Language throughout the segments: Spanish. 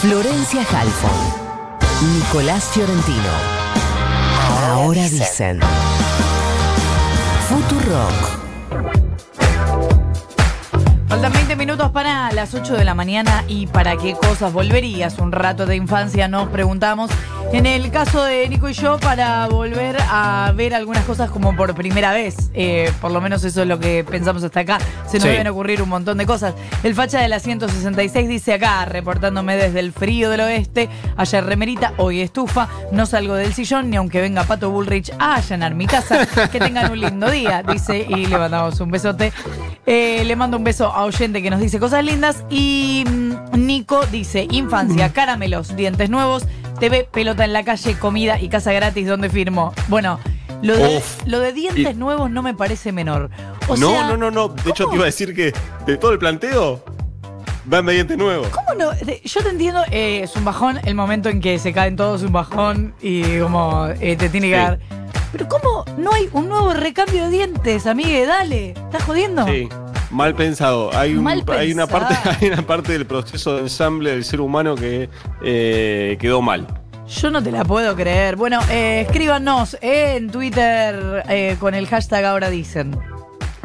Florencia Halfon. Nicolás Fiorentino. Ahora dicen. Futurock. Faltan 20 minutos para las 8 de la mañana y para qué cosas volverías un rato de infancia, nos preguntamos. En el caso de Nico y yo, para volver a ver algunas cosas como por primera vez, eh, por lo menos eso es lo que pensamos hasta acá, se nos Sí. deben ocurrir un montón de cosas. El facha de la 166 dice acá, reportándome desde el frío del oeste, ayer remerita, hoy estufa, no salgo del sillón ni aunque venga Pato Bullrich a allanar mi casa, que tengan un lindo día, dice, y le mandamos un besote. Eh, le mando un beso a Oyente que nos dice cosas lindas. Y mm, Nico dice: Infancia, caramelos, dientes nuevos, TV, pelota en la calle, comida y casa gratis donde firmo. Bueno, lo de, Uf. lo de dientes Y- nuevos no me parece menor. O no, sea, no, no, no. De hecho, te iba a decir que de todo el planteo, va en mediante nuevo. ¿Cómo no? De- Yo te entiendo, eh, es un bajón el momento en que se caen todos, un bajón y como eh, te tiene que Sí. dar. Pero ¿cómo no hay un nuevo recambio de dientes, amigue? Dale, ¿estás jodiendo? Sí. Mal pensado. Hay, un- Mal hay una parte, pensado. hay una parte del proceso de ensamble del ser humano que eh, quedó mal. Yo no te la puedo creer. Bueno, eh, escríbanos en Twitter eh, con el hashtag ahora dicen.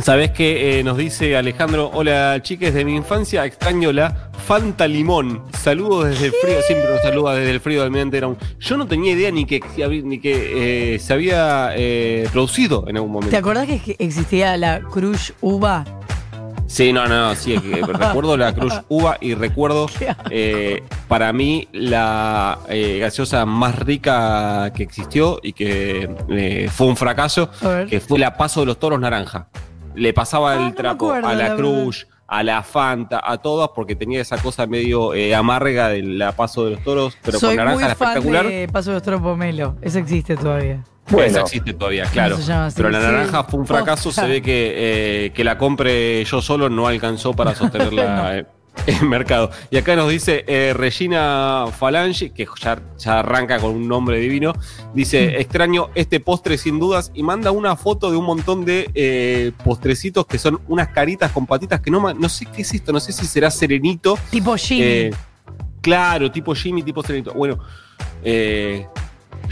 ¿Sabés qué eh, nos dice Alejandro? Hola, chiques de mi infancia, extraño la Fanta Limón. Saludos desde el frío, siempre nos saluda desde el frío del Almirante Brown. Yo no tenía idea ni que, ni que eh, se había eh, producido en algún ¿Te momento. acordás que existía la Crush Uva? Sí, no, no, sí, recuerdo la Cruz Uva y recuerdo eh, para mí la eh, gaseosa más rica que existió y que eh, fue un fracaso, que fue la Paso de los Toros Naranja. Le pasaba Ah, el trapo acuerdo, a la, la Cruz, a la Fanta, a todas, porque tenía esa cosa medio eh, amarga de la Paso de los Toros, pero Soy con naranja muy era fan espectacular. de Paso de los Pomelo. Eso existe todavía. Eso existe todavía, claro. Pero la Sí. naranja fue un fracaso. Se ve que, eh, que la compre yo solo no alcanzó para sostenerla No. eh, en el mercado. Y acá nos dice eh, Regina Falange, que ya, ya arranca con un nombre divino. Dice: Extraño este postre sin dudas. Y manda una foto de un montón de eh, postrecitos que son unas caritas con patitas que no, no sé qué es esto. No sé si será serenito. Tipo Jimmy. Eh, claro, tipo Jimmy, tipo Serenito. Bueno, eh,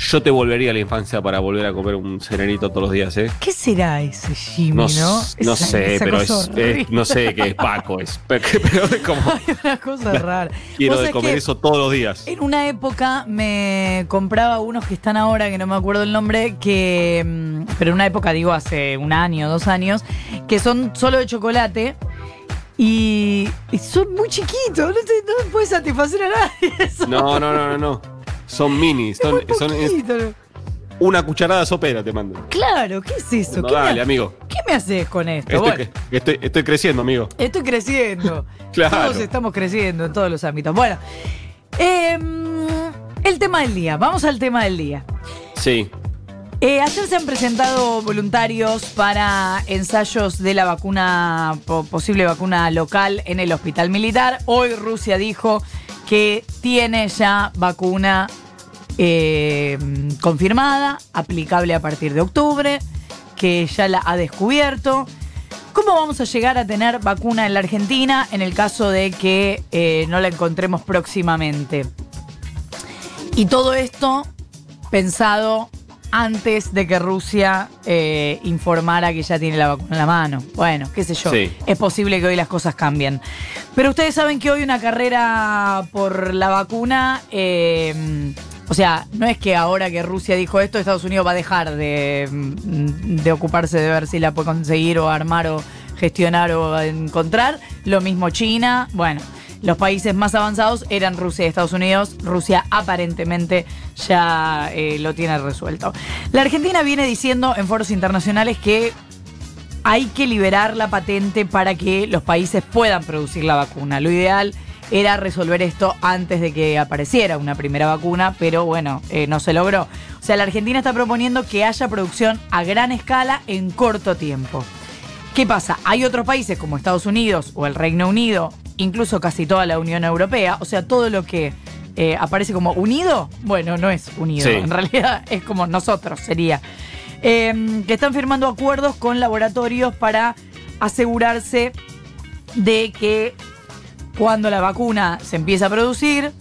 yo te volvería a la infancia para volver a comer un Serenito todos los días, ¿eh? ¿Qué será ese Jimmy, No, no? s- no Esa- sé, esa pero es, no sé qué es Paco, es, pero, es como Hay una cosa rara. quiero de comer eso todos los días. En una época me compraba unos que están ahora, que no me acuerdo el nombre, que. mm, Pero en una época, digo, hace un año, dos años, que son solo de chocolate. Y, son muy chiquitos, no, te, no puede satisfacer a nadie. eso. No, no, no, no, no. Son minis, son, es una cuchara sopera te mando. Claro, ¿qué es eso? No, ¿Qué, dale, me, amigo. qué me haces con esto? Estoy, Bueno, estoy, estoy creciendo, amigo. estoy creciendo. Claro. Todos estamos creciendo en todos los ámbitos. Bueno, em, el tema del día. Vamos al tema del día. Sí. Eh, ayer se han presentado voluntarios para ensayos de la vacuna, po- posible vacuna local en el hospital militar. Hoy Rusia dijo que tiene ya vacuna eh, confirmada, aplicable a partir de octubre, que ya la ha descubierto. ¿Cómo vamos a llegar a tener vacuna en la Argentina en el caso de que eh, no la encontremos próximamente? Y todo esto pensado antes de que Rusia eh, informara que ya tiene la vacuna en la mano. Bueno, qué sé yo. Sí. Es posible que hoy las cosas cambien. Pero ustedes saben que hoy una carrera por la vacuna, eh, o sea, no es que ahora que Rusia dijo esto, Estados Unidos va a dejar de, mm, de ocuparse de ver si la puede conseguir o armar o gestionar o encontrar. Lo mismo China. Bueno. Los países más avanzados eran Rusia y Estados Unidos. Rusia aparentemente ya eh, lo tiene resuelto. La Argentina viene diciendo en foros internacionales que hay que liberar la patente para que los países puedan producir la vacuna. Lo ideal era resolver esto antes de que apareciera una primera vacuna, pero bueno, eh, no se logró. O sea, la Argentina está proponiendo que haya producción a gran escala en corto tiempo. ¿Qué pasa? Hay otros países como Estados Unidos o el Reino Unido, incluso casi toda la Unión Europea, o sea, todo lo que eh, aparece como unido, bueno, no es unido, Sí. en realidad es como nosotros sería, Eh, que están firmando acuerdos con laboratorios para asegurarse de que cuando la vacuna se empieza a producir,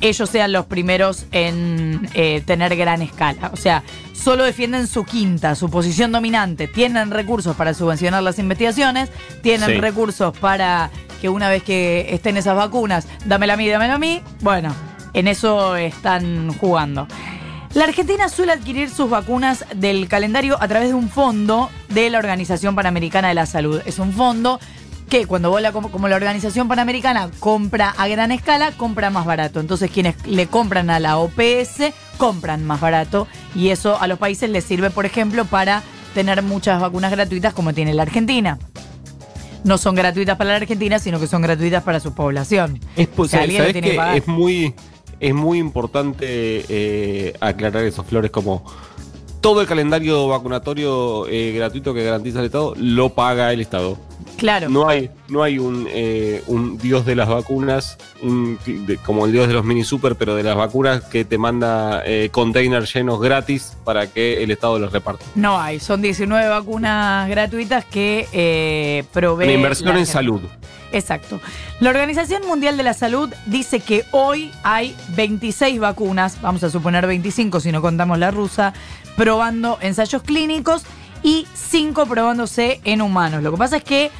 ellos sean los primeros en eh, tener gran escala. O sea, solo defienden su quinta, su posición dominante. Tienen recursos para subvencionar las investigaciones, tienen Sí. recursos para que una vez que estén esas vacunas, dámela a mí, dámela a mí. Bueno, en eso están jugando. La Argentina suele adquirir sus vacunas del calendario a través de un fondo de la Organización Panamericana de la Salud. Es un fondo que cuando vos la, como, como la Organización Panamericana compra a gran escala, compra más barato. Entonces quienes le compran a la OPS compran más barato y eso a los países les sirve, por ejemplo, para tener muchas vacunas gratuitas como tiene la Argentina. No son gratuitas para la Argentina, sino que son gratuitas para su población. Es, O sea, alguien lo ¿sabés tiene que que pagar. es muy es muy importante eh, aclarar esos flores como todo el calendario vacunatorio eh, gratuito que garantiza el Estado lo paga el Estado. Claro. No hay, no hay un, eh, un dios de las vacunas, un ti- de- como el dios de los mini super, pero de las vacunas que te manda eh, containers llenos gratis para que el Estado los reparta. No hay, son 19 vacunas gratuitas que eh, provee. Una inversión en salud. Exacto. La Organización Mundial de la Salud dice que hoy hay 26 vacunas, vamos a suponer 25 si no contamos la rusa, probando ensayos clínicos y 5 probándose en humanos. Lo que pasa es que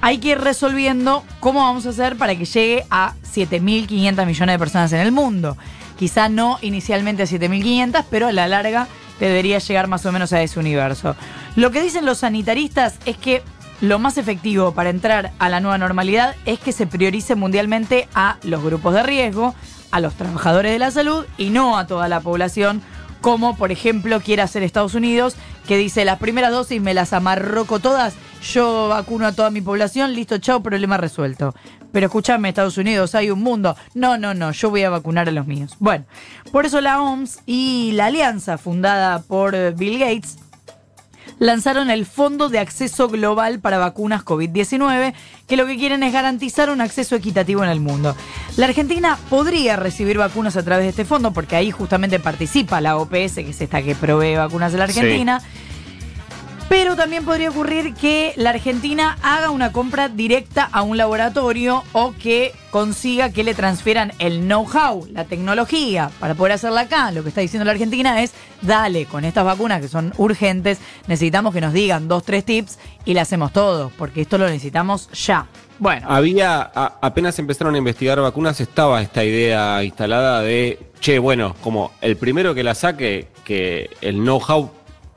hay que ir resolviendo cómo vamos a hacer para que llegue a 7.500 millones de personas en el mundo. Quizá no inicialmente a 7.500, pero a la larga debería llegar más o menos a ese universo. Lo que dicen los sanitaristas es que lo más efectivo para entrar a la nueva normalidad es que se priorice mundialmente a los grupos de riesgo, a los trabajadores de la salud y no a toda la población, como por ejemplo quiere hacer Estados Unidos, que dice las primeras dosis me las amarroco todas, yo vacuno a toda mi población, listo, chao, problema resuelto. Pero escúchame, Estados Unidos, hay un mundo. No, no, no, yo voy a vacunar a los míos. Bueno, por eso la OMS y la alianza fundada por Bill Gates lanzaron el Fondo de Acceso Global para Vacunas COVID-19, que lo que quieren es garantizar un acceso equitativo en el mundo. La Argentina podría recibir vacunas a través de este fondo, porque ahí justamente participa la OPS, que es esta que provee vacunas de la Sí. Pero también podría ocurrir que la Argentina haga una compra directa a un laboratorio o que consiga que le transfieran el know-how, la tecnología, para poder hacerla acá. Lo que está diciendo la Argentina es, dale, con estas vacunas que son urgentes, necesitamos que nos digan dos, tres tips y le hacemos todo, porque esto lo necesitamos ya. Bueno, Había, a- apenas empezaron a investigar vacunas, estaba esta idea instalada de, che, bueno, como el primero que la saque, que el know-how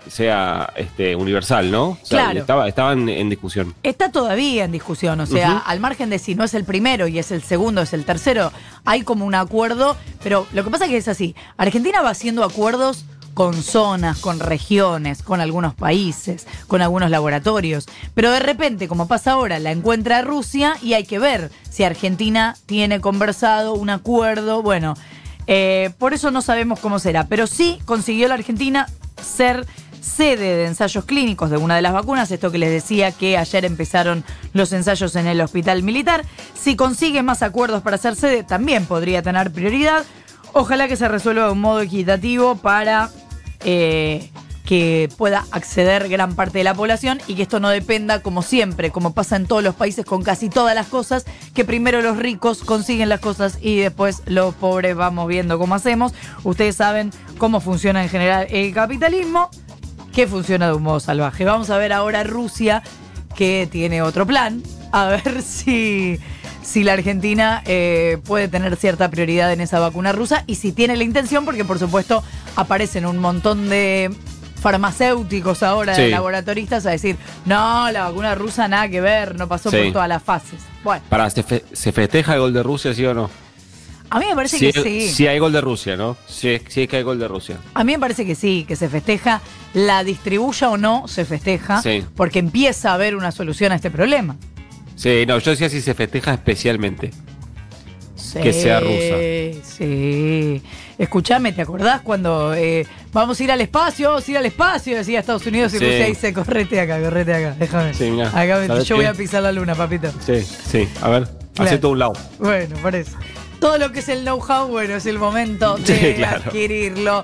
sea este, universal, ¿no? O sea, Claro. Estaba, estaban en discusión. Está todavía en discusión, o sea, al margen de si no es el primero y es el segundo, es el tercero, hay como un acuerdo, pero lo que pasa es que es así, Argentina va haciendo acuerdos con zonas, con regiones, con algunos países, con algunos laboratorios, pero de repente, como pasa ahora, la encuentra Rusia y hay que ver si Argentina tiene conversado un acuerdo, bueno, eh, por eso no sabemos cómo será, pero sí consiguió la Argentina ser sede de ensayos clínicos de una de las vacunas, esto que les decía que ayer empezaron los ensayos en el hospital militar. Si consigue más acuerdos para ser sede, también podría tener prioridad. Ojalá que se resuelva de un modo equitativo para eh, que pueda acceder gran parte de la población y que esto no dependa, como siempre, como pasa en todos los países con casi todas las cosas, que primero los ricos consiguen las cosas y después los pobres vamos viendo cómo hacemos. Ustedes saben cómo funciona en general el capitalismo, que funciona de un modo salvaje. Vamos a ver ahora Rusia, que tiene otro plan, a ver si, si la Argentina eh, puede tener cierta prioridad en esa vacuna rusa y si tiene la intención, porque por supuesto aparecen un montón de farmacéuticos ahora, de laboratoristas, a decir, no, la vacuna rusa nada que ver, no pasó Sí. por todas las fases. Bueno, Para, ¿se, fe- se festeja el gol de Rusia, sí o no? A mí me parece que sí. sí hay gol de Rusia, ¿no? Sí, sí es que hay gol de Rusia. A mí me parece que sí, que se festeja, la distribuya o no, se festeja, Sí. porque empieza a haber una solución a este problema. Sí, no, yo decía si se festeja especialmente. Sí, Que sea rusa. Sí. Escuchame, ¿te acordás cuando eh, vamos a ir al espacio, vamos a ir al espacio? Decía Estados Unidos y Sí. Rusia dice, correte acá, correte acá, déjame. Sí, mirá, acá me- ¿sabés yo voy a pisar la luna, papito. Sí, sí. A ver, Claro. hace todo un lado. Bueno, por eso. Todo lo que es el know-how, bueno, es el momento de Sí, claro. adquirirlo.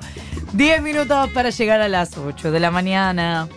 10 minutos para llegar a las 8 de la mañana.